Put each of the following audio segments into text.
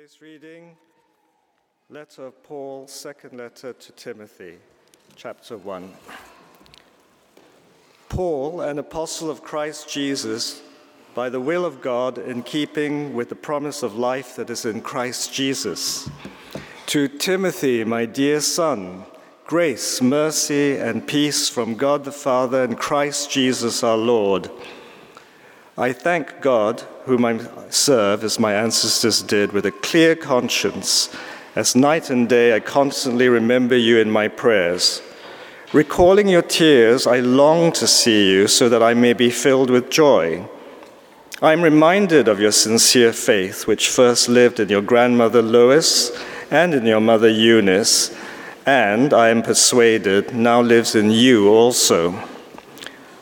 Today's reading, letter of Paul, second letter to Timothy, chapter 1. Paul, an apostle of Christ Jesus, by the will of God, in keeping with the promise of life that is in Christ Jesus. To Timothy, my dear son, grace, mercy, and peace from God the Father and Christ Jesus our Lord. I thank God, whom I serve as my ancestors did, with a clear conscience, as night and day I constantly remember you in my prayers. Recalling your tears, I long to see you so that I may be filled with joy. I am reminded of your sincere faith, which first lived in your grandmother Lois and in your mother Eunice, and I am persuaded now lives in you also.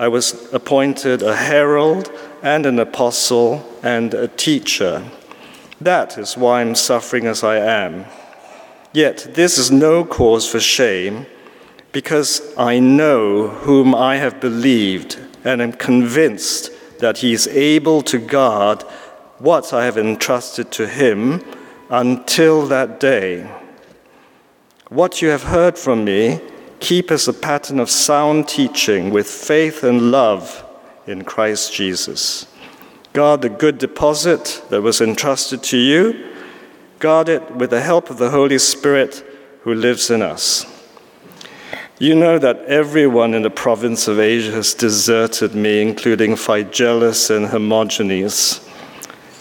I was appointed a herald and an apostle and a teacher. That is why I'm suffering as I am. Yet this is no cause for shame, because I know whom I have believed and am convinced that he is able to guard what I have entrusted to him until that day. What you have heard from me, keep as a pattern of sound teaching with faith and love in Christ Jesus. Guard the good deposit that was entrusted to you. Guard it with the help of the Holy Spirit who lives in us. You know that everyone in the province of Asia has deserted me, including Phygelus and Hermogenes.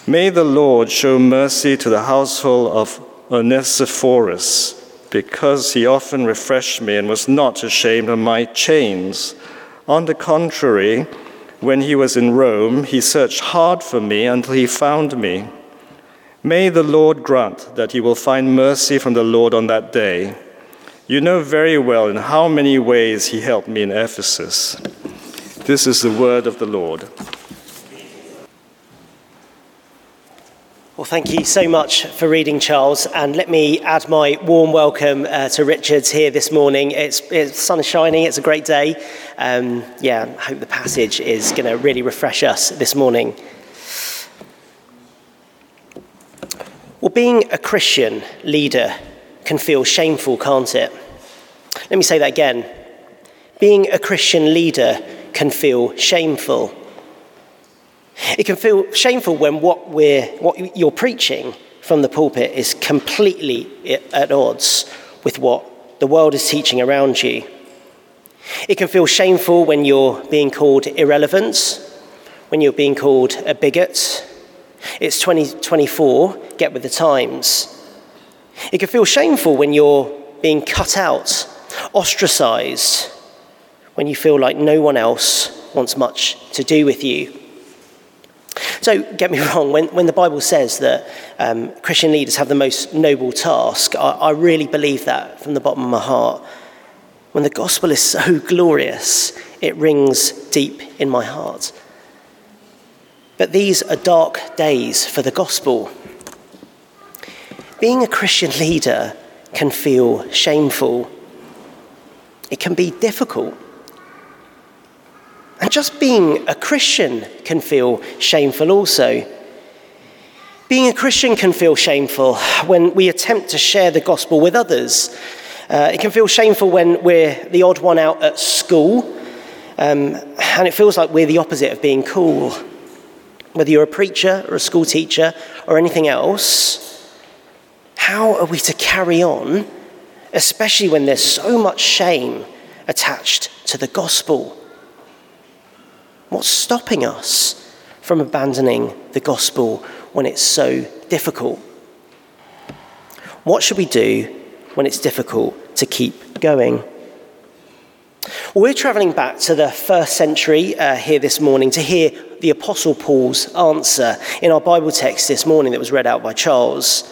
May the Lord show mercy to the household of Onesiphorus because he often refreshed me and was not ashamed of my chains. On the contrary, when he was in Rome, he searched hard for me until he found me. May the Lord grant that you will find mercy from the Lord on that day. You know very well in how many ways he helped me in Ephesus. This is the word of the Lord. Well, thank you so much for reading, Charles. And let me add my warm welcome uh, to Richard's here this morning. It's, it's sun is shining, it's a great day. Um, yeah, I hope the passage is going to really refresh us this morning. Well, being a Christian leader can feel shameful, can't it? Let me say that again. Being a Christian leader can feel shameful. It can feel shameful when what, we're, what you're preaching from the pulpit is completely at odds with what the world is teaching around you. It can feel shameful when you're being called irrelevant, when you're being called a bigot. It's 2024, get with the times. It can feel shameful when you're being cut out, ostracized, when you feel like no one else wants much to do with you. So, get me wrong, when, when the Bible says that um, Christian leaders have the most noble task, I, I really believe that from the bottom of my heart. When the gospel is so glorious, it rings deep in my heart. But these are dark days for the gospel. Being a Christian leader can feel shameful, it can be difficult. And just being a Christian can feel shameful also. Being a Christian can feel shameful when we attempt to share the gospel with others. Uh, it can feel shameful when we're the odd one out at school, um, and it feels like we're the opposite of being cool. Whether you're a preacher or a school teacher or anything else, how are we to carry on, especially when there's so much shame attached to the gospel? What's stopping us from abandoning the gospel when it's so difficult? What should we do when it's difficult to keep going? Well, we're travelling back to the first century uh, here this morning to hear the Apostle Paul's answer in our Bible text this morning that was read out by Charles.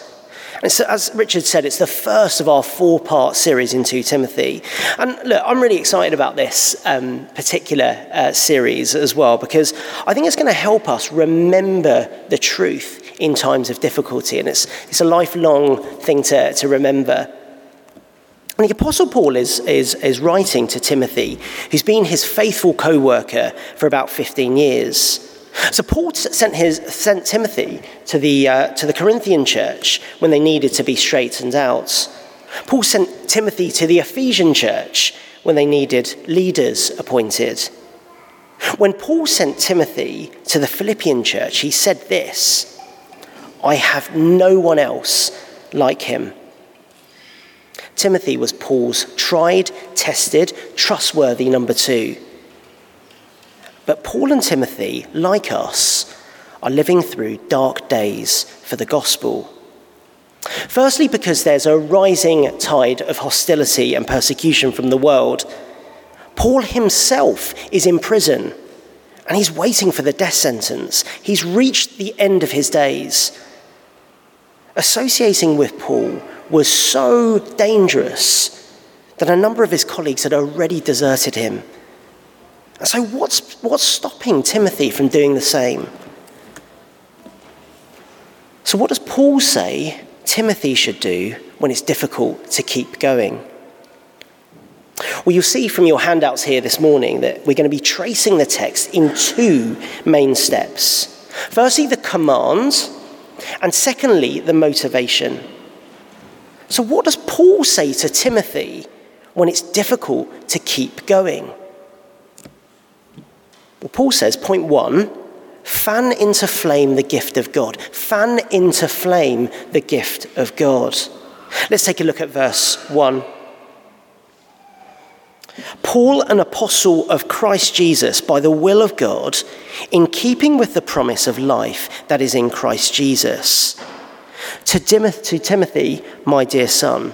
And so, as Richard said, it's the first of our four part series in 2 Timothy. And look, I'm really excited about this um, particular uh, series as well because I think it's going to help us remember the truth in times of difficulty. And it's, it's a lifelong thing to, to remember. And the Apostle Paul is, is, is writing to Timothy, who's been his faithful co worker for about 15 years. So Paul sent, his, sent Timothy to the, uh, to the Corinthian church when they needed to be straightened out. Paul sent Timothy to the Ephesian church when they needed leaders appointed. When Paul sent Timothy to the Philippian church, he said this I have no one else like him. Timothy was Paul's tried, tested, trustworthy number two. But Paul and Timothy, like us, are living through dark days for the gospel. Firstly, because there's a rising tide of hostility and persecution from the world. Paul himself is in prison and he's waiting for the death sentence. He's reached the end of his days. Associating with Paul was so dangerous that a number of his colleagues had already deserted him so, what's, what's stopping Timothy from doing the same? So, what does Paul say Timothy should do when it's difficult to keep going? Well, you'll see from your handouts here this morning that we're going to be tracing the text in two main steps. Firstly, the command, and secondly, the motivation. So, what does Paul say to Timothy when it's difficult to keep going? Well, Paul says, point one, fan into flame the gift of God. Fan into flame the gift of God. Let's take a look at verse 1. Paul, an apostle of Christ Jesus by the will of God, in keeping with the promise of life that is in Christ Jesus. To, to Timothy, my dear son,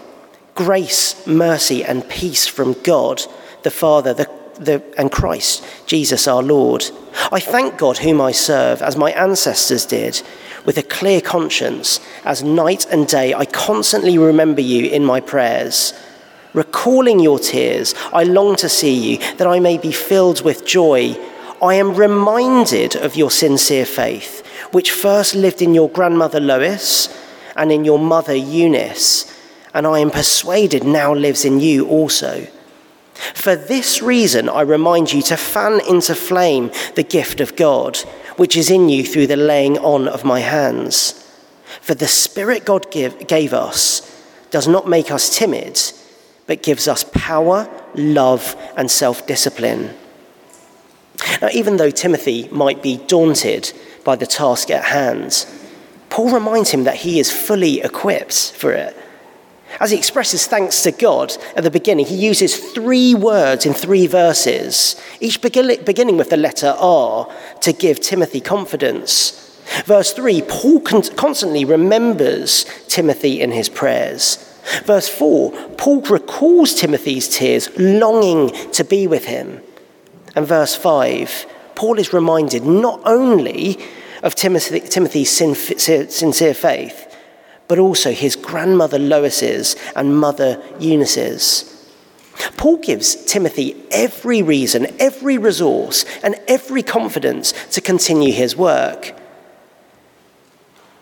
grace, mercy, and peace from God, the Father, the the, and Christ, Jesus our Lord. I thank God whom I serve, as my ancestors did, with a clear conscience, as night and day I constantly remember you in my prayers. Recalling your tears, I long to see you, that I may be filled with joy. I am reminded of your sincere faith, which first lived in your grandmother Lois and in your mother Eunice, and I am persuaded now lives in you also. For this reason, I remind you to fan into flame the gift of God, which is in you through the laying on of my hands. For the Spirit God give, gave us does not make us timid, but gives us power, love, and self discipline. Now, even though Timothy might be daunted by the task at hand, Paul reminds him that he is fully equipped for it. As he expresses thanks to God at the beginning, he uses three words in three verses, each beginning with the letter R to give Timothy confidence. Verse 3 Paul constantly remembers Timothy in his prayers. Verse 4 Paul recalls Timothy's tears, longing to be with him. And verse 5 Paul is reminded not only of Timothy, Timothy's sincere faith, but also his grandmother Lois's and mother Eunice's. Paul gives Timothy every reason, every resource, and every confidence to continue his work.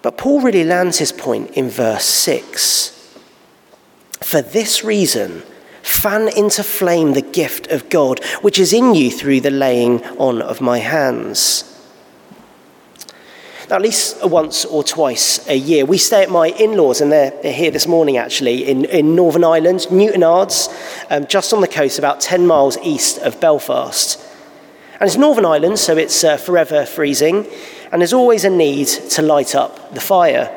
But Paul really lands his point in verse 6. For this reason, fan into flame the gift of God, which is in you through the laying on of my hands. At least once or twice a year, we stay at my in laws, and they're, they're, here this morning actually, in, in Northern Ireland, Newtownards, um, just on the coast, about 10 miles east of Belfast. And it's Northern Ireland, so it's uh, forever freezing, and there's always a need to light up the fire.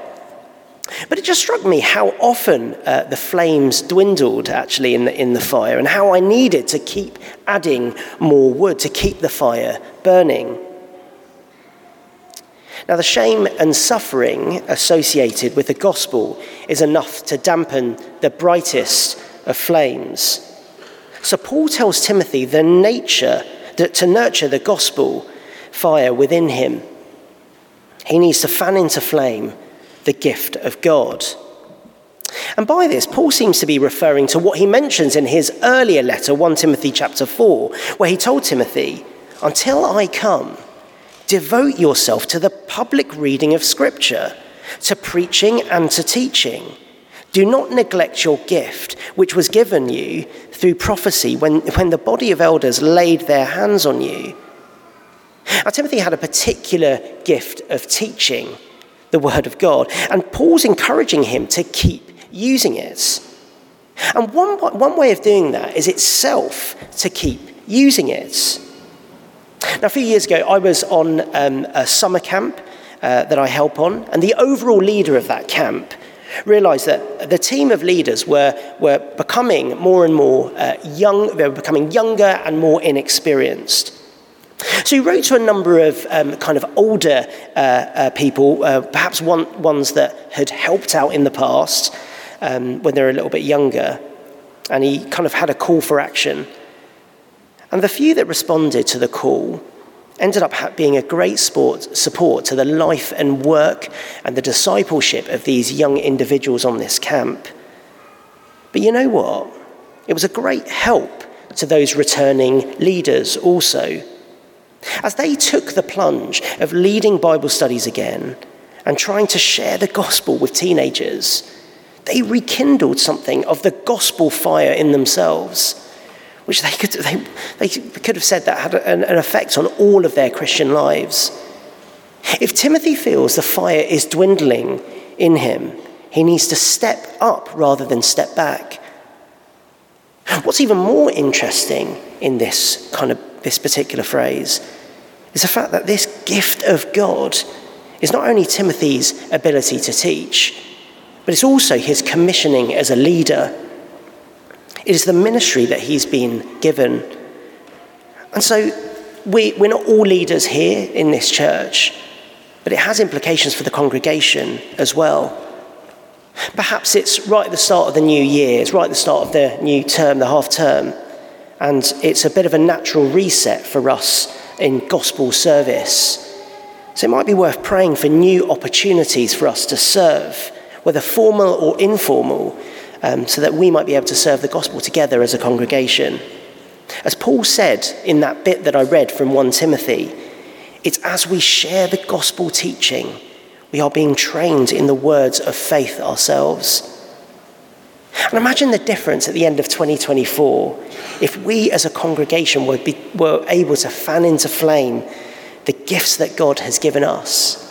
But it just struck me how often uh, the flames dwindled actually in the, in the fire and how I needed to keep adding more wood to keep the fire burning. Now, the shame and suffering associated with the gospel is enough to dampen the brightest of flames. So, Paul tells Timothy the nature that to nurture the gospel fire within him. He needs to fan into flame the gift of God. And by this, Paul seems to be referring to what he mentions in his earlier letter, 1 Timothy chapter 4, where he told Timothy, Until I come, devote yourself to the public reading of Scripture, to preaching and to teaching. Do not neglect your gift, which was given you through prophecy when, when the body of elders laid their hands on you. Now, Timothy had a particular gift of teaching the Word of God. And Paul's encouraging him to keep using it. And one, one way of doing that is itself to keep using it. Now, a few years ago, I was on um, a summer camp uh, that I help on, and the overall leader of that camp realized that the team of leaders were, were becoming more and more uh, young, they were becoming younger and more inexperienced. So he wrote to a number of um, kind of older uh, uh, people, uh, perhaps one, ones that had helped out in the past um, when they were a little bit younger, and he kind of had a call for action. And the few that responded to the call ended up being a great sport, support to the life and work and the discipleship of these young individuals on this camp. But you know what? It was a great help to those returning leaders also. As they took the plunge of leading Bible studies again and trying to share the gospel with teenagers, they rekindled something of the gospel fire in themselves, which they could, they, they could have said that had an, an effect on all of their Christian lives. If Timothy feels the fire is dwindling in him, he needs to step up rather than step back. What's even more interesting in this kind of this particular phrase is the fact that this gift of God is not only Timothy's ability to teach, but it's also his commissioning as a leader. It is the ministry that he's been given. And so we, we're not all leaders here in this church, but it has implications for the congregation as well. Perhaps it's right at the start of the new year, it's right at the start of the new term, the half term. And it's a bit of a natural reset for us in gospel service. So it might be worth praying for new opportunities for us to serve, whether formal or informal, um, so that we might be able to serve the gospel together as a congregation. As Paul said in that bit that I read from 1 Timothy, it's as we share the gospel teaching, we are being trained in the words of faith ourselves. And imagine the difference at the end of 2024 if we as a congregation were, be, were able to fan into flame the gifts that God has given us.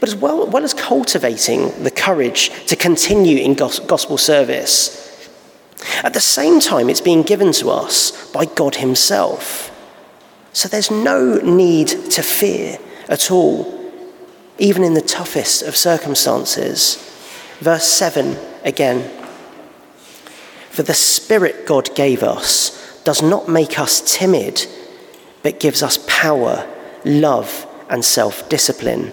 But as well, well as cultivating the courage to continue in gospel service, at the same time, it's being given to us by God Himself. So there's no need to fear at all, even in the toughest of circumstances. Verse 7 again. For the Spirit God gave us does not make us timid, but gives us power, love, and self discipline.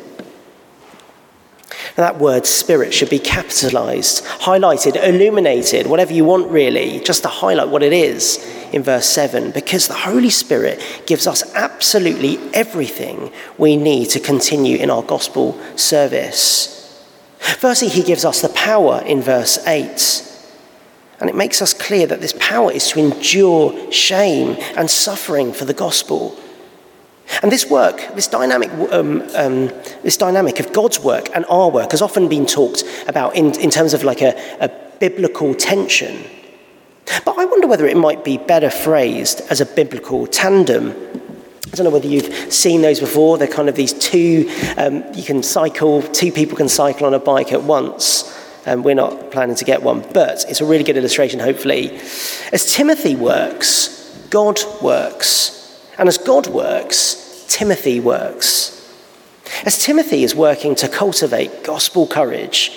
That word spirit should be capitalized, highlighted, illuminated, whatever you want really, just to highlight what it is in verse 7, because the Holy Spirit gives us absolutely everything we need to continue in our gospel service. Firstly, he gives us the power in verse 8. And it makes us clear that this power is to endure shame and suffering for the gospel. And this work, this dynamic, um, um, this dynamic of God's work and our work has often been talked about in, in terms of like a, a biblical tension. But I wonder whether it might be better phrased as a biblical tandem. I don't know whether you've seen those before. They're kind of these two, um, you can cycle, two people can cycle on a bike at once. And we're not planning to get one, but it's a really good illustration, hopefully. As Timothy works, God works. And as God works, Timothy works. As Timothy is working to cultivate gospel courage,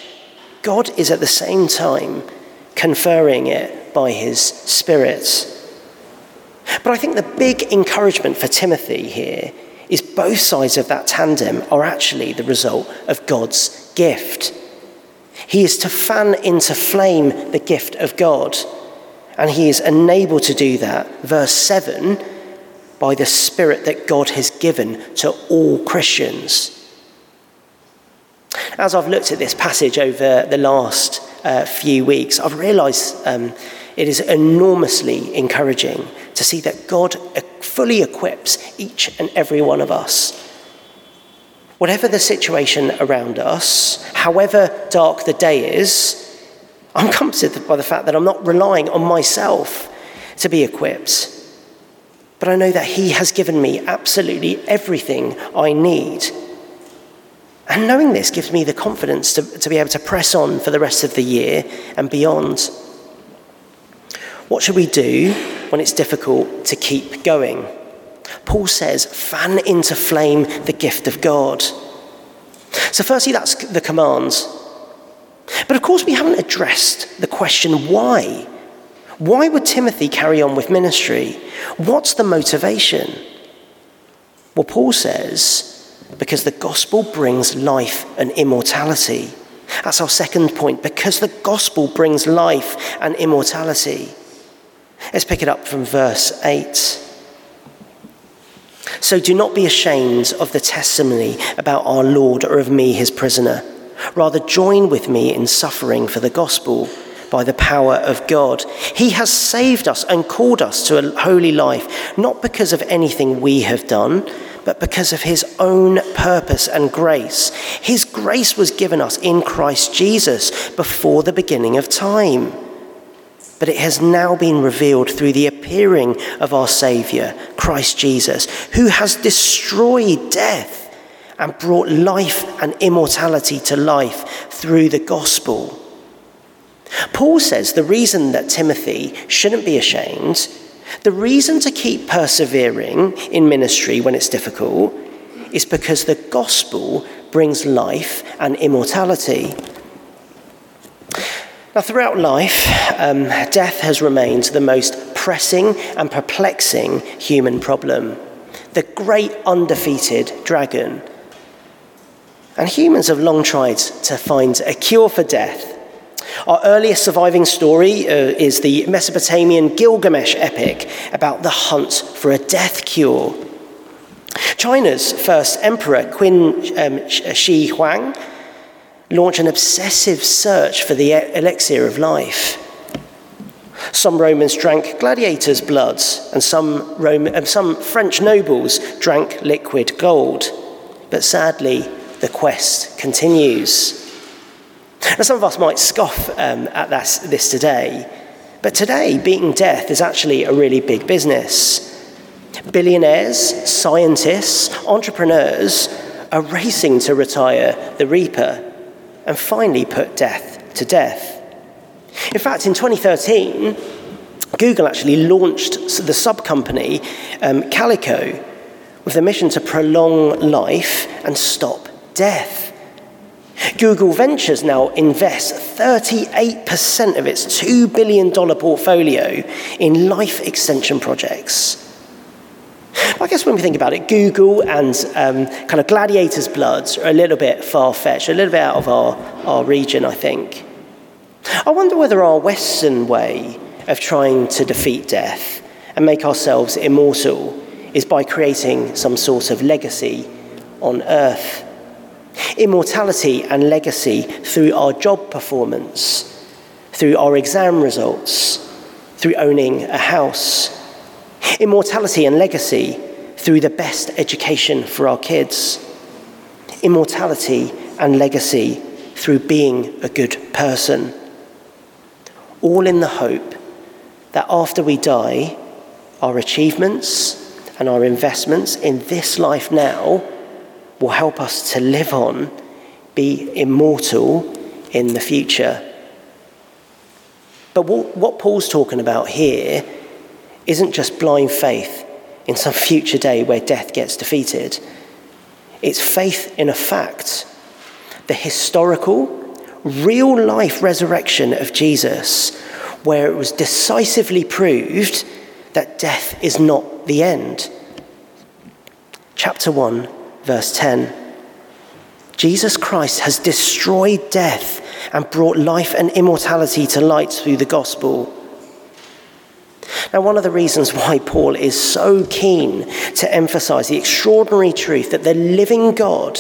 God is at the same time conferring it by his Spirit. But I think the big encouragement for Timothy here is both sides of that tandem are actually the result of God's gift. He is to fan into flame the gift of God, and he is enabled to do that, verse 7, by the Spirit that God has given to all Christians. As I've looked at this passage over the last uh, few weeks, I've realised um, it is enormously encouraging to see that God fully equips each and every one of us. Whatever the situation around us, however dark the day is, I'm comforted by the fact that I'm not relying on myself to be equipped. But I know that He has given me absolutely everything I need. And knowing this gives me the confidence to, to be able to press on for the rest of the year and beyond. What should we do when it's difficult to keep going? Paul says, fan into flame the gift of God. So, firstly, that's the commands. But of course, we haven't addressed the question why. Why would Timothy carry on with ministry? What's the motivation? Well, Paul says, because the gospel brings life and immortality. That's our second point, because the gospel brings life and immortality. Let's pick it up from verse 8. So do not be ashamed of the testimony about our Lord or of me, his prisoner. Rather, join with me in suffering for the gospel by the power of God. He has saved us and called us to a holy life, not because of anything we have done, but because of his own purpose and grace. His grace was given us in Christ Jesus before the beginning of time but it has now been revealed through the appearing of our Saviour, Christ Jesus, who has destroyed death and brought life and immortality to life through the gospel. Paul says the reason that Timothy shouldn't be ashamed, the reason to keep persevering in ministry when it's difficult, is because the gospel brings life and immortality. Now, throughout life, um, death has remained the most pressing and perplexing human problem. The great undefeated dragon. And humans have long tried to find a cure for death. Our earliest surviving story uh, is the Mesopotamian Gilgamesh epic about the hunt for a death cure. China's first emperor, Qin um, Shi Huang, launch an obsessive search for the elixir of life. Some Romans drank gladiators' blood, and some, uh, some French nobles drank liquid gold. But sadly, the quest continues. Now, some of us might scoff um, at this, this today, but today, beating death is actually a really big business. Billionaires, scientists, entrepreneurs are racing to retire the Reaper and finally put death to death. In fact, in 2013, Google actually launched the sub company um, Calico with a mission to prolong life and stop death. Google Ventures now invests 38% of its $2 billion portfolio in life extension projects. I guess when we think about it, Google and um, kind of gladiators' bloods are a little bit far fetched, a little bit out of our, our region, I think. I wonder whether our Western way of trying to defeat death and make ourselves immortal is by creating some sort of legacy on earth. Immortality and legacy through our job performance, through our exam results, through owning a house Immortality and legacy through the best education for our kids. Immortality and legacy through being a good person. All in the hope that after we die, our achievements and our investments in this life now will help us to live on, be immortal in the future. But what, what Paul's talking about here isn't just blind faith in some future day where death gets defeated. It's faith in a fact, the historical, real life resurrection of Jesus, where it was decisively proved that death is not the end. Chapter 1, verse 10. Jesus Christ has destroyed death and brought life and immortality to light through the gospel. Now, one of the reasons why Paul is so keen to emphasize the extraordinary truth that the living God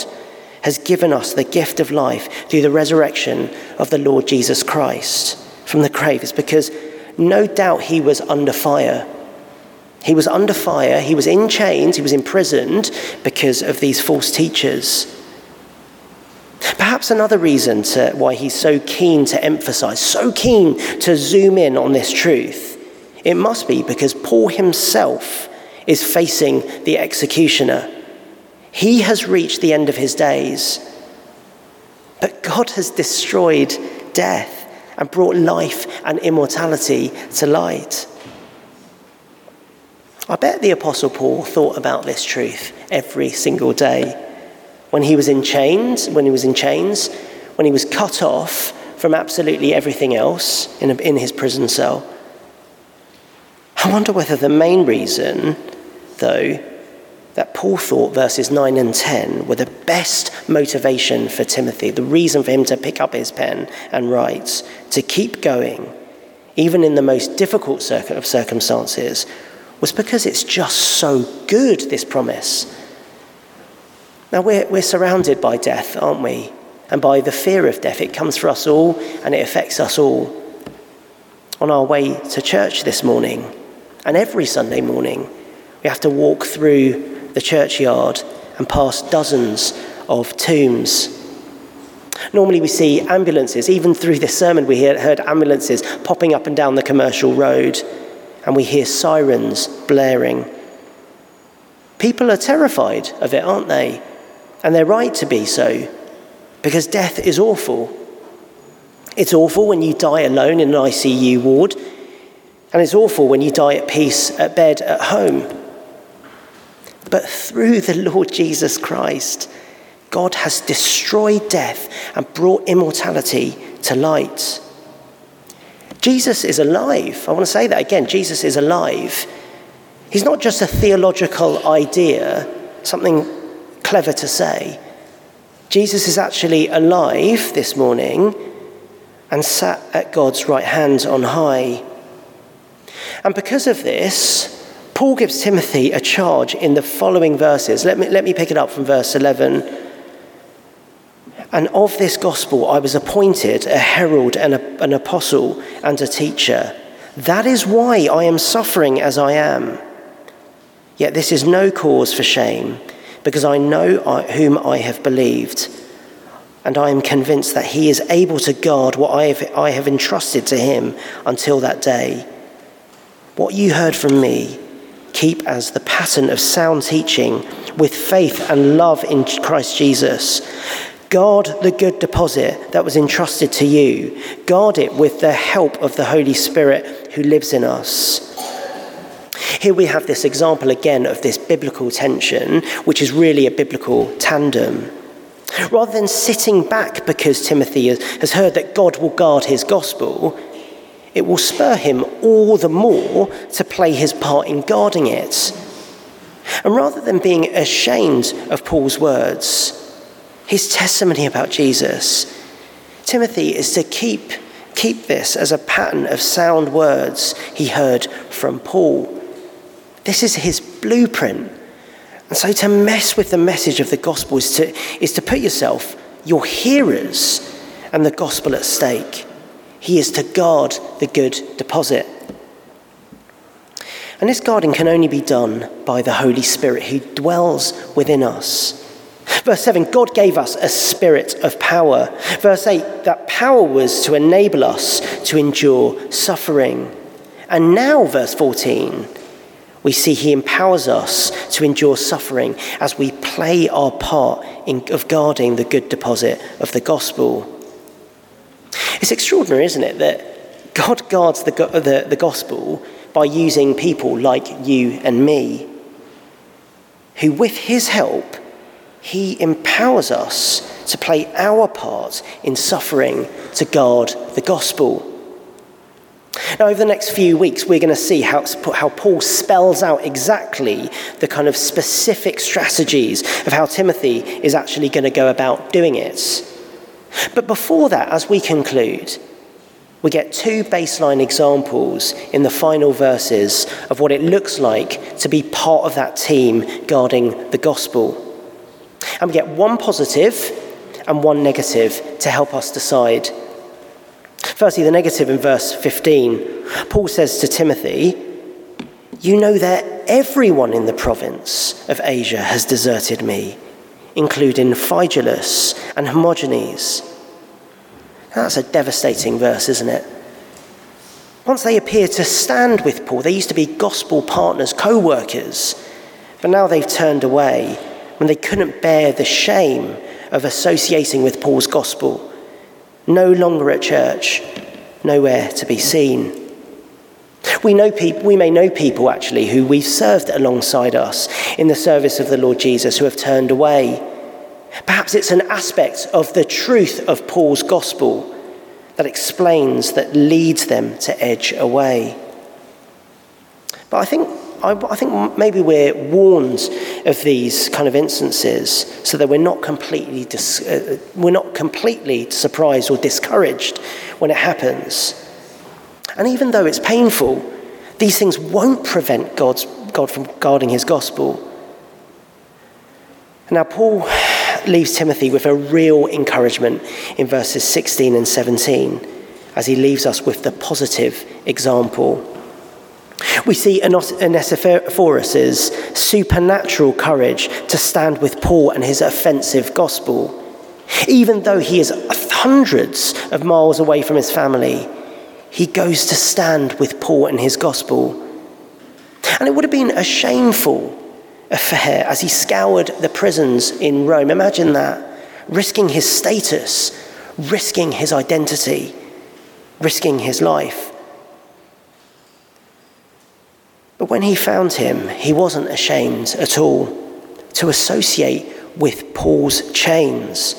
has given us the gift of life through the resurrection of the Lord Jesus Christ from the grave is because no doubt he was under fire. He was under fire, he was in chains, he was imprisoned because of these false teachers. Perhaps another reason to why he's so keen to emphasize, so keen to zoom in on this truth, it must be because Paul himself is facing the executioner. He has reached the end of his days. But God has destroyed death and brought life and immortality to light. I bet the Apostle Paul thought about this truth every single day. When he was in chains, when he was in chains, when he was cut off from absolutely everything else in, a, in his prison cell. I wonder whether the main reason, though, that Paul thought verses 9 and 10 were the best motivation for Timothy, the reason for him to pick up his pen and write, to keep going, even in the most difficult circuit of circumstances, was because it's just so good, this promise. Now, we're, we're surrounded by death, aren't we? And by the fear of death. It comes for us all and it affects us all. On our way to church this morning, and every Sunday morning, we have to walk through the churchyard and past dozens of tombs. Normally, we see ambulances, even through this sermon, we heard ambulances popping up and down the commercial road, and we hear sirens blaring. People are terrified of it, aren't they? And they're right to be so, because death is awful. It's awful when you die alone in an ICU ward, and it's awful when you die at peace at bed at home. But through the Lord Jesus Christ, God has destroyed death and brought immortality to light. Jesus is alive. I want to say that again. Jesus is alive. He's not just a theological idea, something clever to say. Jesus is actually alive this morning and sat at God's right hand on high. And because of this, Paul gives Timothy a charge in the following verses. Let me, let me pick it up from verse 11. And of this gospel I was appointed a herald and a, an apostle and a teacher. That is why I am suffering as I am. Yet this is no cause for shame, because I know whom I have believed, and I am convinced that he is able to guard what I have, I have entrusted to him until that day. What you heard from me, keep as the pattern of sound teaching with faith and love in Christ Jesus. Guard the good deposit that was entrusted to you. Guard it with the help of the Holy Spirit who lives in us. Here we have this example again of this biblical tension, which is really a biblical tandem. Rather than sitting back because Timothy has heard that God will guard his gospel, it will spur him all the more to play his part in guarding it. And rather than being ashamed of Paul's words, his testimony about Jesus, Timothy is to keep, keep this as a pattern of sound words he heard from Paul. This is his blueprint. And so to mess with the message of the gospel is to, is to put yourself, your hearers, and the gospel at stake. He is to guard the good deposit. And this guarding can only be done by the Holy Spirit who dwells within us. Verse 7 God gave us a spirit of power. Verse 8 that power was to enable us to endure suffering. And now, verse 14, we see he empowers us to endure suffering as we play our part in, of guarding the good deposit of the gospel. It's extraordinary, isn't it, that God guards the, the, the gospel by using people like you and me, who, with his help, he empowers us to play our part in suffering to guard the gospel. Now, over the next few weeks, we're going to see how, how Paul spells out exactly the kind of specific strategies of how Timothy is actually going to go about doing it. But before that, as we conclude, we get two baseline examples in the final verses of what it looks like to be part of that team guarding the gospel. And we get one positive and one negative to help us decide Firstly, the negative in verse 15. Paul says to Timothy, You know that everyone in the province of Asia has deserted me, including Phygelus and Hermogenes. That's a devastating verse, isn't it? Once they appear to stand with Paul, they used to be gospel partners, co workers, but now they've turned away when they couldn't bear the shame of associating with Paul's gospel no longer at church, nowhere to be seen. We, know peop- we may know people actually who we've served alongside us in the service of the Lord Jesus who have turned away. Perhaps it's an aspect of the truth of Paul's gospel that explains, that leads them to edge away. But I think I, I think maybe we're warned of these kind of instances so that we're not completely dis, uh, we're not completely surprised or discouraged when it happens. And even though it's painful, these things won't prevent God's, God from guarding his gospel. Now, Paul leaves Timothy with a real encouragement in verses 16 and 17 as he leaves us with the positive example. We see Onesiphorus' supernatural courage to stand with Paul and his offensive gospel. Even though he is hundreds of miles away from his family, he goes to stand with Paul and his gospel. And it would have been a shameful affair as he scoured the prisons in Rome. Imagine that, risking his status, risking his identity, risking his life. But when he found him, he wasn't ashamed at all to associate with Paul's chains.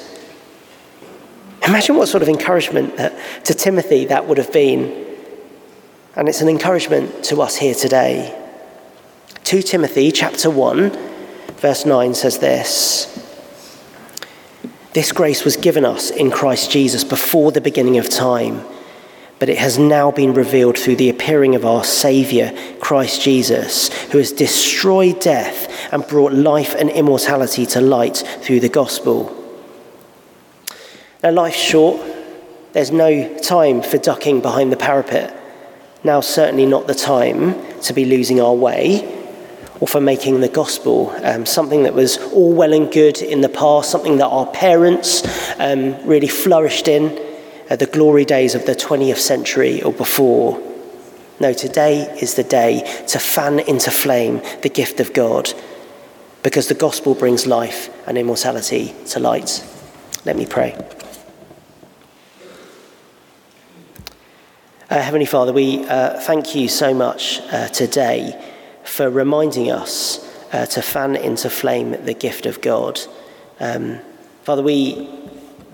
Imagine what sort of encouragement that, to Timothy that would have been. And it's an encouragement to us here today. 2 Timothy chapter 1 verse 9 says this This grace was given us in Christ Jesus before the beginning of time but it has now been revealed through the appearing of our Saviour, Christ Jesus, who has destroyed death and brought life and immortality to light through the gospel. Now, life's short. There's no time for ducking behind the parapet. Now, certainly not the time to be losing our way or for making the gospel um, something that was all well and good in the past, something that our parents um, really flourished in uh, the glory days of the 20th century or before. No, today is the day to fan into flame the gift of God because the gospel brings life and immortality to light. Let me pray. Uh, Heavenly Father, we uh, thank you so much uh, today for reminding us uh, to fan into flame the gift of God. Um, Father, we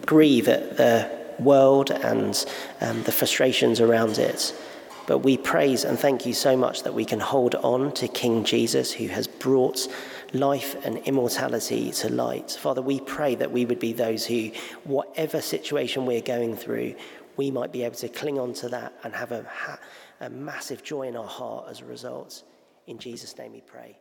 grieve at the world and um, the frustrations around it. But we praise and thank you so much that we can hold on to King Jesus, who has brought life and immortality to light. Father, we pray that we would be those who, whatever situation we're going through, we might be able to cling on to that and have a, a massive joy in our heart as a result. In Jesus' name we pray.